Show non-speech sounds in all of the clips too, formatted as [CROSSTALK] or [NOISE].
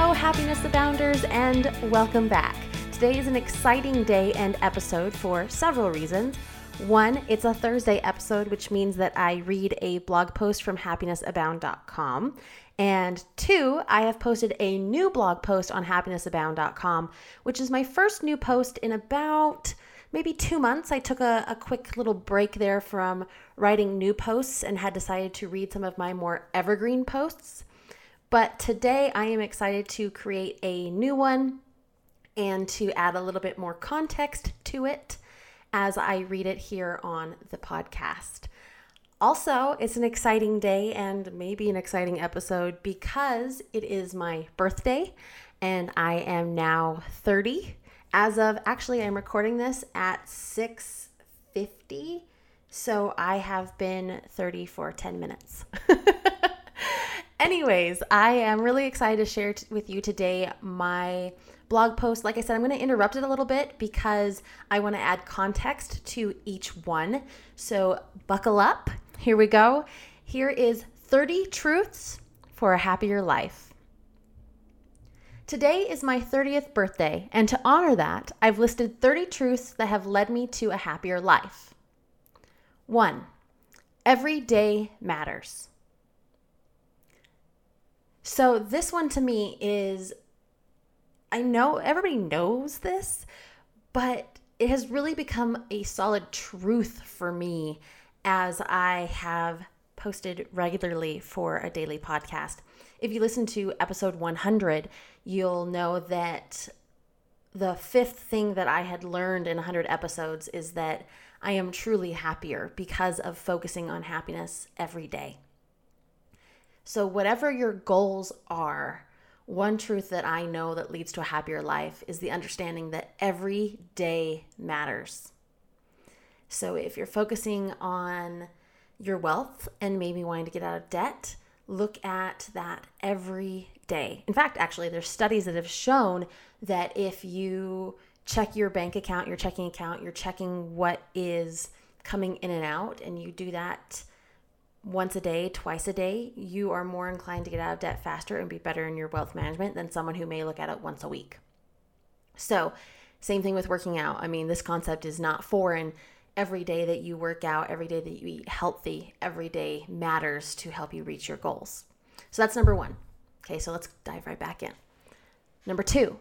Hello, Happiness Abounders, and welcome back. Today is an exciting day and episode for several reasons. One, it's a Thursday episode, which means that I read a blog post from happinessabound.com. And two, I have posted a new blog post on happinessabound.com, which is my first new post in about maybe two months. I took a, a quick little break there from writing new posts and had decided to read some of my more evergreen posts. But today I am excited to create a new one and to add a little bit more context to it as I read it here on the podcast. Also, it's an exciting day and maybe an exciting episode because it is my birthday and I am now 30. As of actually I'm recording this at 6:50, so I have been 30 for 10 minutes. [LAUGHS] Anyways, I am really excited to share t- with you today my blog post. Like I said, I'm going to interrupt it a little bit because I want to add context to each one. So buckle up. Here we go. Here is 30 truths for a happier life. Today is my 30th birthday, and to honor that, I've listed 30 truths that have led me to a happier life. 1. Every day matters. So, this one to me is I know everybody knows this, but it has really become a solid truth for me as I have posted regularly for a daily podcast. If you listen to episode 100, you'll know that the fifth thing that I had learned in 100 episodes is that I am truly happier because of focusing on happiness every day. So, whatever your goals are, one truth that I know that leads to a happier life is the understanding that every day matters. So, if you're focusing on your wealth and maybe wanting to get out of debt, look at that every day. In fact, actually, there's studies that have shown that if you check your bank account, your checking account, you're checking what is coming in and out, and you do that once a day, twice a day, you are more inclined to get out of debt faster and be better in your wealth management than someone who may look at it once a week. So, same thing with working out. I mean, this concept is not foreign. Every day that you work out, every day that you eat healthy, every day matters to help you reach your goals. So, that's number one. Okay, so let's dive right back in. Number two,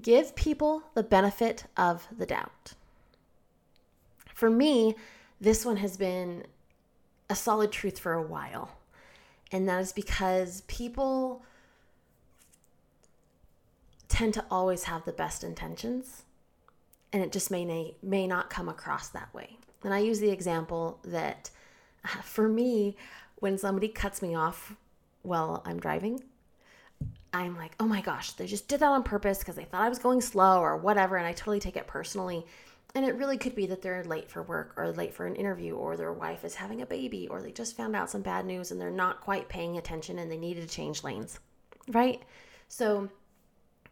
give people the benefit of the doubt. For me, this one has been a solid truth for a while. And that is because people tend to always have the best intentions and it just may may not come across that way. And I use the example that uh, for me when somebody cuts me off while I'm driving, I'm like, "Oh my gosh, they just did that on purpose because they thought I was going slow or whatever." And I totally take it personally. And it really could be that they're late for work or late for an interview or their wife is having a baby or they just found out some bad news and they're not quite paying attention and they needed to change lanes, right? So,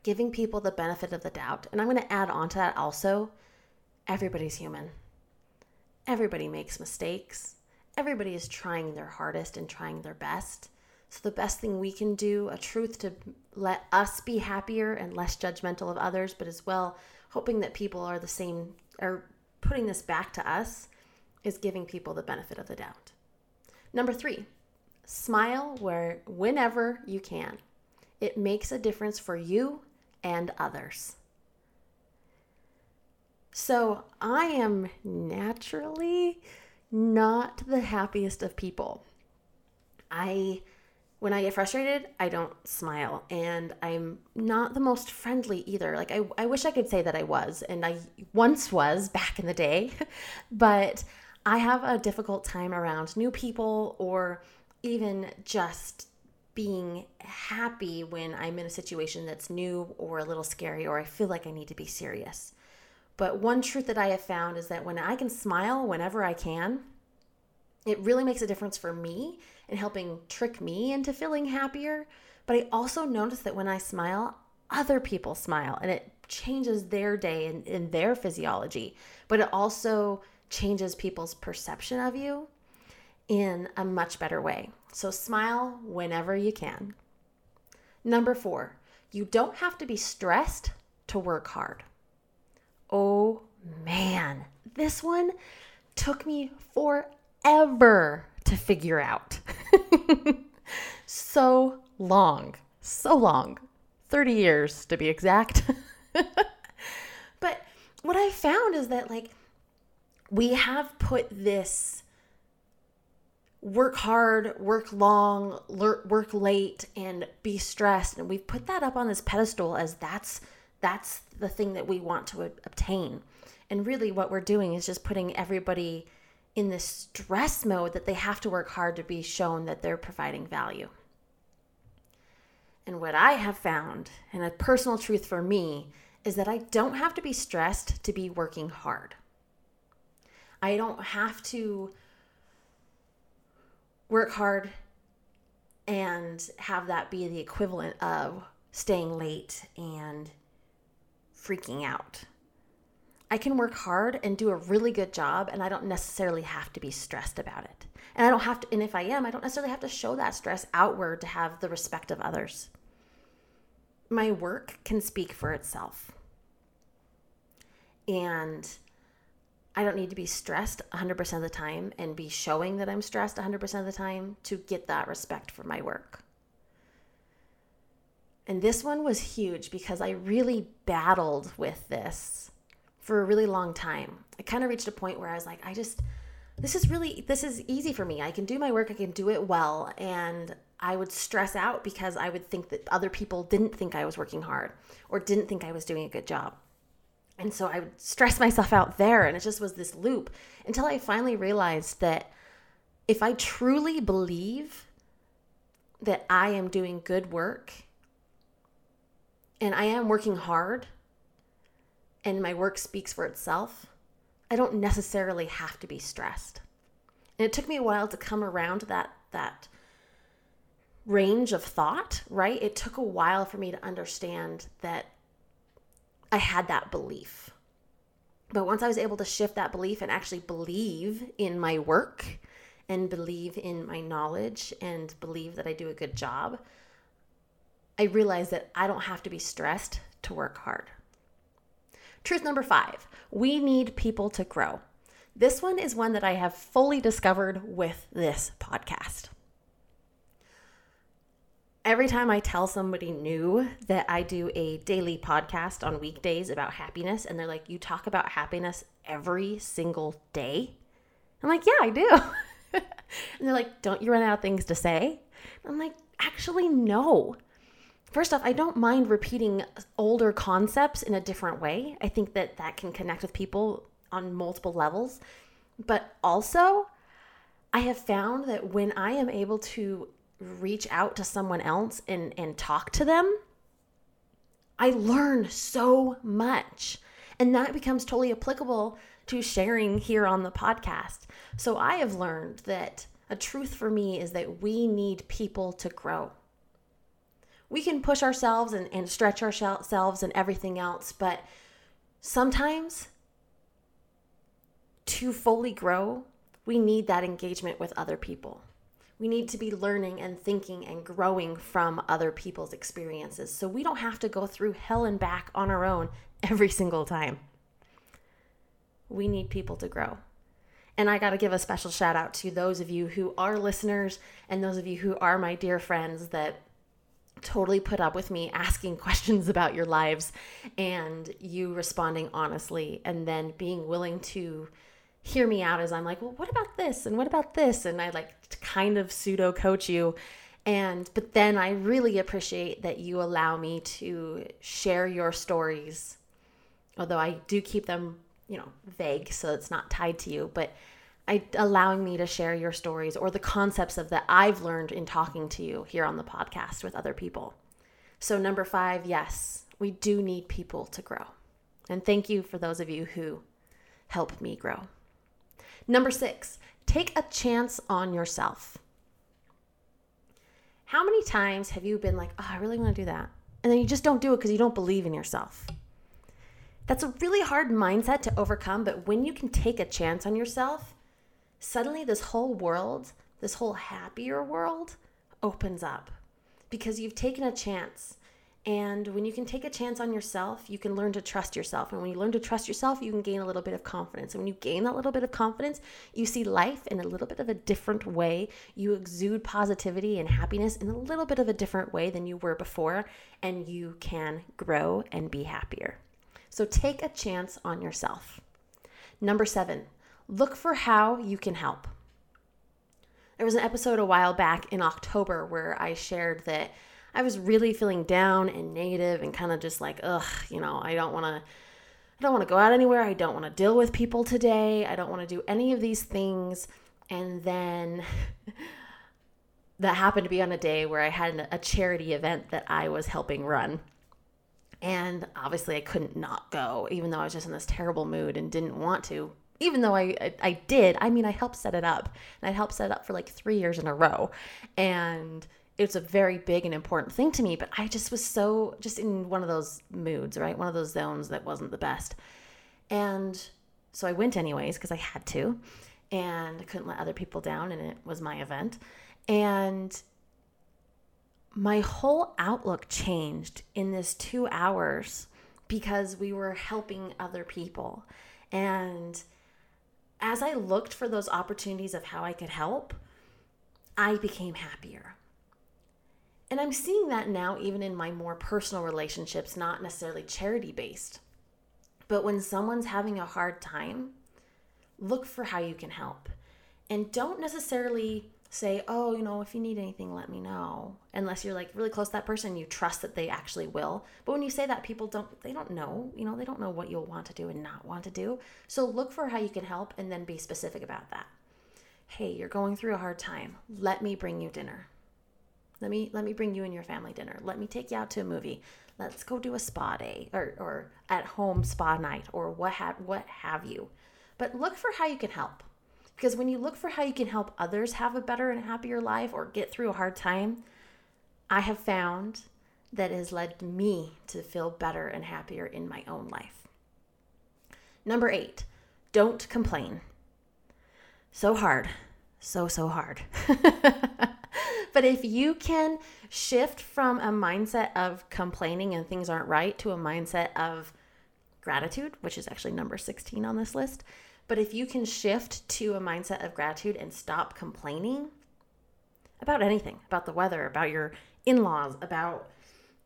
giving people the benefit of the doubt. And I'm going to add on to that also everybody's human. Everybody makes mistakes. Everybody is trying their hardest and trying their best. So, the best thing we can do, a truth to let us be happier and less judgmental of others, but as well, hoping that people are the same or putting this back to us is giving people the benefit of the doubt. Number three, smile where whenever you can. It makes a difference for you and others. So I am naturally not the happiest of people. I when I get frustrated, I don't smile and I'm not the most friendly either. Like, I, I wish I could say that I was, and I once was back in the day, [LAUGHS] but I have a difficult time around new people or even just being happy when I'm in a situation that's new or a little scary or I feel like I need to be serious. But one truth that I have found is that when I can smile whenever I can, it really makes a difference for me in helping trick me into feeling happier. But I also notice that when I smile, other people smile and it changes their day and, their physiology. But it also changes people's perception of you in a much better way. So smile whenever you can. Number four, you don't have to be stressed to work hard. Oh man, this one took me forever to figure out. [LAUGHS] so long, so long. 30 years to be exact. [LAUGHS] but what I found is that, like, we have put this work hard, work long, work late, and be stressed, and we've put that up on this pedestal as that's that's the thing that we want to obtain. And really, what we're doing is just putting everybody in this stress mode that they have to work hard to be shown that they're providing value. And what I have found, and a personal truth for me, is that I don't have to be stressed to be working hard. I don't have to work hard and have that be the equivalent of staying late and freaking out. I can work hard and do a really good job, and I don't necessarily have to be stressed about it. And I don't have to, and if I am, I don't necessarily have to show that stress outward to have the respect of others. My work can speak for itself. And I don't need to be stressed 100% of the time and be showing that I'm stressed 100% of the time to get that respect for my work. And this one was huge because I really battled with this for a really long time. I kind of reached a point where I was like, I just, this is really, this is easy for me. I can do my work, I can do it well. And I would stress out because I would think that other people didn't think I was working hard or didn't think I was doing a good job. And so I would stress myself out there, and it just was this loop until I finally realized that if I truly believe that I am doing good work and I am working hard and my work speaks for itself, I don't necessarily have to be stressed. And it took me a while to come around that that range of thought, right? It took a while for me to understand that I had that belief. But once I was able to shift that belief and actually believe in my work and believe in my knowledge and believe that I do a good job, I realized that I don't have to be stressed to work hard. Truth number five we need people to grow. This one is one that I have fully discovered with this podcast every time I tell somebody new that I do a daily podcast on weekdays about happiness, and they're like, You talk about happiness every single day? I'm like, Yeah, I do. [LAUGHS] and they're like, Don't you run out of things to say? I'm like, Actually, no. First off, I don't mind repeating older concepts in a different way. I think that that can connect with people on multiple levels. But also, I have found that when I am able to reach out to someone else and and talk to them i learn so much and that becomes totally applicable to sharing here on the podcast so i have learned that a truth for me is that we need people to grow we can push ourselves and, and stretch ourselves and everything else but sometimes to fully grow we need that engagement with other people we need to be learning and thinking and growing from other people's experiences. So we don't have to go through hell and back on our own [LAUGHS] every single time. We need people to grow. And I got to give a special shout out to those of you who are listeners and those of you who are my dear friends that totally put up with me asking [LAUGHS] questions about your lives and you responding honestly and then being willing to hear me out as I'm like, well, what about this? And what about this? And I like kind of pseudo coach you. And, but then I really appreciate that you allow me to share your stories, although I do keep them, you know, vague so it's not tied to you. But I, allowing me to share your stories or the concepts of that I've learned in talking to you here on the podcast with other people. So, number five, yes, we do need people to grow. And thank you for those of you who help me grow. Number six, take a chance on yourself. How many times have you been like, oh, I really want to do that? And then you just don't do it because you don't believe in yourself. That's a really hard mindset to overcome, but when you can take a chance on yourself, suddenly this whole world, this whole happier world, opens up because you've taken a chance. And when you can take a chance on yourself, you can learn to trust yourself. And when you learn to trust yourself, you can gain a little bit of confidence. And when you gain that little bit of confidence, you see life in a little bit of a different way. You exude positivity and happiness in a little bit of a different way than you were before. And you can grow and be happier. So take a chance on yourself. Number seven, look for how you can help. There was an episode a while back in October where I shared that I was really feeling down and negative and kind of just like, ugh, you know, I don't want to. I don't want to go out anywhere. I don't want to deal with people today. I don't want to do any of these things. And then [LAUGHS] that happened to be on a day where I had a charity event that I was helping run. And obviously, I couldn't not go, even though I was just in this terrible mood and didn't want to. Even though I, I, I did, I mean, I helped set it up, and I helped set it up for like three years in a row, and it's a very big and important thing to me. But I just was so just in one of those moods, right? One of those zones that wasn't the best, and so I went anyways because I had to, and I couldn't let other people down, and it was my event, and my whole outlook changed in this two hours because we were helping other people. And as I looked for those opportunities of how I could help, I became happier. And I'm seeing that now, even in my more personal relationships, not necessarily charity based. But when someone's having a hard time, look for how you can help. And don't necessarily say, oh, you know, if you need anything, let me know. Unless you're like really close to that person, you trust that they actually will. But when you say that, people don't, they don't know, you know, they don't know what you'll want to do and not want to do. So look for how you can help and then be specific about that. Hey, you're going through a hard time. Let me bring you dinner. Let me let me bring you and your family dinner. Let me take you out to a movie. Let's go do a spa day or, or at home spa night or what have what have you. But look for how you can help because when you look for how you can help others have a better and happier life or get through a hard time, I have found that it has led me to feel better and happier in my own life. Number eight, don't complain. So hard, so, so hard. [LAUGHS] but if you can shift from a mindset of complaining and things aren't right to a mindset of gratitude, which is actually number 16 on this list, but if you can shift to a mindset of gratitude and stop complaining about anything, about the weather, about your in laws, about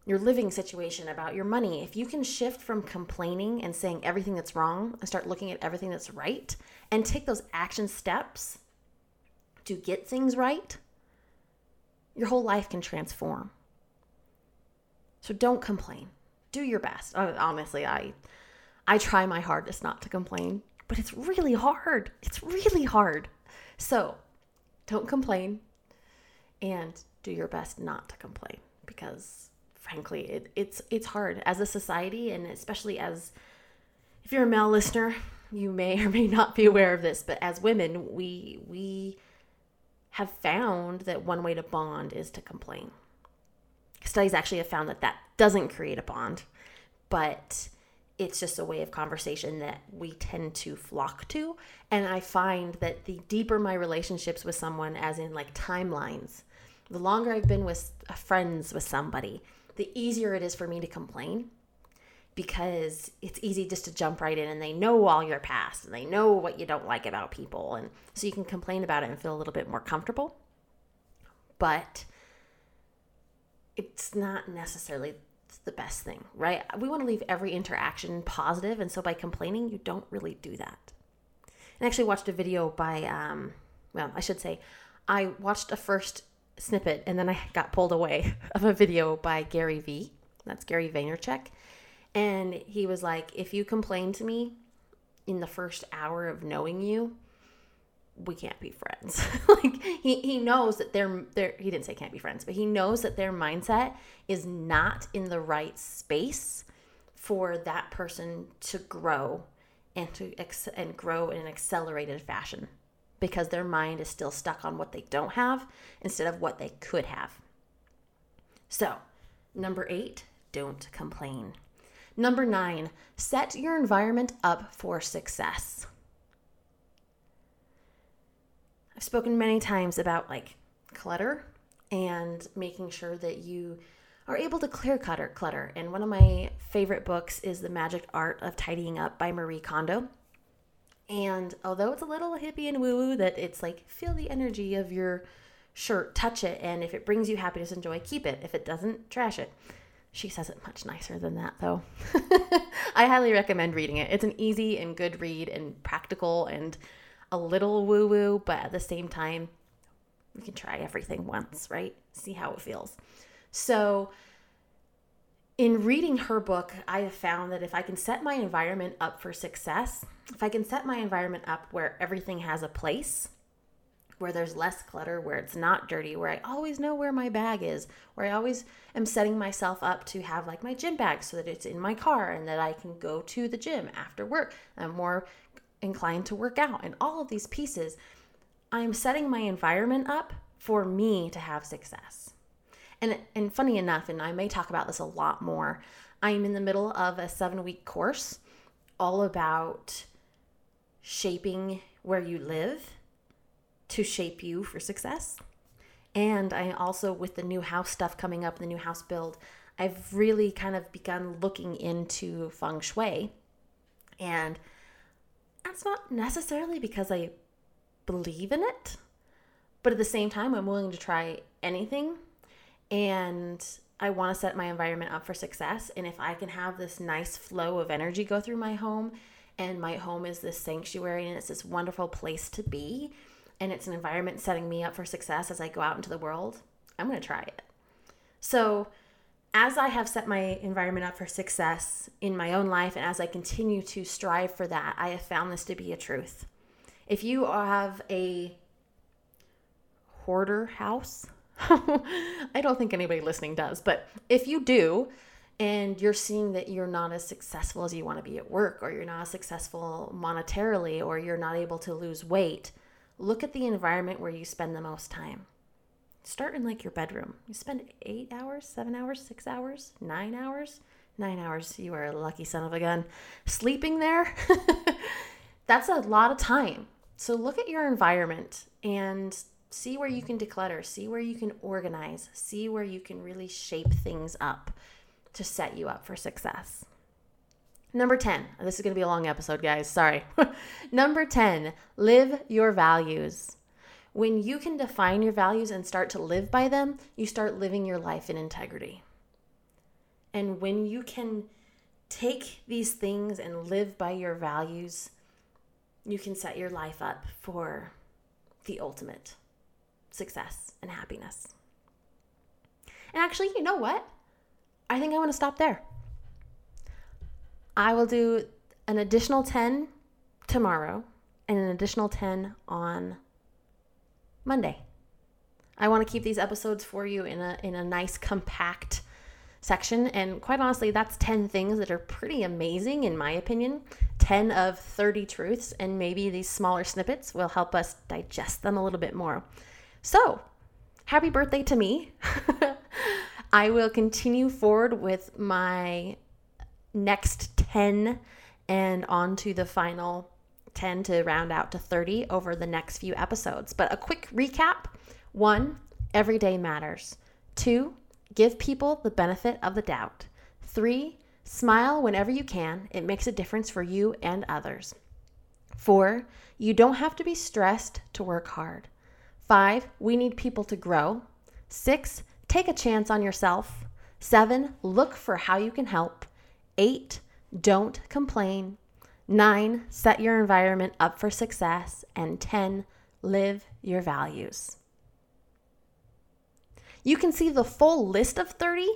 your living situation, about your money, if you can shift from complaining and saying everything that's wrong and start looking at everything that's right and take those action steps to get things right, your whole life can transform. So don't complain. Do your best. Honestly, I I try my hardest not to complain but it's really hard. It's really hard. So don't complain and do your best not to complain because frankly it, it's it's hard as a society and especially as if you're a male listener you may or may not be aware of this but as women we we have found that one way to bond is to complain studies actually have found that that doesn't create a bond but it's just a way of conversation that we tend to flock to. And I find that the deeper my relationships with someone, as in like timelines, the longer I've been with uh, friends with somebody, the easier it is for me to complain because it's easy just to jump right in and they know all your past and they know what you don't like about people. And so you can complain about it and feel a little bit more comfortable. But it's not necessarily the best thing, right? We want to leave every interaction positive, and so by complaining, you don't really do that. And I actually watched a video by, um, well, I should say, I watched a first snippet and then I got pulled away [LAUGHS] of a video by Gary Vee. That's Gary Vaynerchuk. And he was like, if you complain to me in the first hour of knowing you, we can't be friends. [LAUGHS] like he, he knows that they're they're he didn't say can't be friends, but he knows that their mindset is not in the right space for that person to grow and to ex- and grow in an accelerated fashion because their mind is still stuck on what they don't have instead of what they could have. So, number 8, don't complain. Number 9, set your environment up for success. I've spoken many times about like clutter and making sure that you are able to clear clutter clutter. And one of my favorite books is The Magic Art of Tidying Up by Marie Kondo. And although it's a little hippie and woo-woo that it's like feel the energy of your shirt, touch it, and if it brings you happiness and joy, keep it. If it doesn't, trash it. She says it much nicer than that, though. [LAUGHS] I highly recommend reading it. It's an easy and good read and practical and a little woo woo, but at the same time, we can try everything once, right? See how it feels. So, in reading her book, I have found that if I can set my environment up for success, if I can set my environment up where everything has a place, where there's less clutter, where it's not dirty, where I always know where my bag is, where I always am setting myself up to have like my gym bag so that it's in my car and that I can go to the gym after work. I'm more inclined to work out and all of these pieces i'm setting my environment up for me to have success. And and funny enough and i may talk about this a lot more i'm in the middle of a seven week course all about shaping where you live to shape you for success. And i also with the new house stuff coming up the new house build i've really kind of begun looking into feng shui. And that's not necessarily because I believe in it, but at the same time, I'm willing to try anything. And I want to set my environment up for success. And if I can have this nice flow of energy go through my home, and my home is this sanctuary and it's this wonderful place to be, and it's an environment setting me up for success as I go out into the world, I'm going to try it. So, as I have set my environment up for success in my own life and as I continue to strive for that, I have found this to be a truth. If you have a hoarder house, [LAUGHS] I don't think anybody listening does, but if you do, and you're seeing that you're not as successful as you want to be at work, or you're not as successful monetarily, or you're not able to lose weight, look at the environment where you spend the most time start in like your bedroom. You spend eight hours, seven hours, six hours, nine hours. Nine hours, you are a lucky son of a gun. Sleeping there, [LAUGHS] that's a lot of time. So look at your environment and see where you can declutter, see where you can organize, see where you can really shape things up to set you up for success. Number 10, this is going to be a long episode, guys. Sorry. [LAUGHS] Number 10, live your values. When you can define your values and start to live by them, you start living your life in integrity. And when you can take these things and live by your values, you can set your life up for the ultimate success and happiness. And actually, you know what? I think I want to stop there. I will do an additional 10 tomorrow and an additional 10 on Monday. I want to keep these episodes for you in a in a nice compact section and quite honestly that's 10 things that are pretty amazing in my opinion. 10 of 30 truths and maybe these smaller snippets will help us digest them a little bit more. So happy birthday to me. [LAUGHS] I will continue forward with my next 10 and on to the final 10 to round out to 30 over the next few episodes. But a quick recap one, every day matters. Two, give people the benefit of the doubt. Three, smile whenever you can. It makes a difference for you and others. Four, you don't have to be stressed to work hard. Five, we need people to grow. Six, take a chance on yourself. Seven, look for how you can help. Eight, don't complain. Nine, set your environment up for success. And 10, live your values. You can see the full list of 30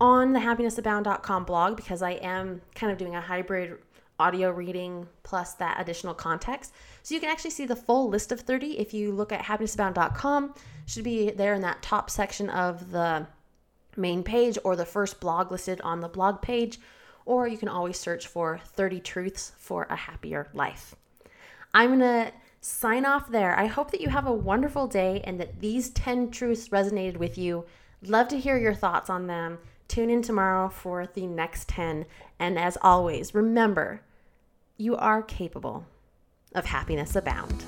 on the happinessabound.com blog because I am kind of doing a hybrid audio reading plus that additional context. So you can actually see the full list of 30 if you look at happinessabound.com. Should be there in that top section of the main page or the first blog listed on the blog page, or you can always search for 30 truths for a happier life. I'm going to sign off there. I hope that you have a wonderful day and that these 10 truths resonated with you. Love to hear your thoughts on them. Tune in tomorrow for the next 10. And as always, remember, you are capable of happiness abound.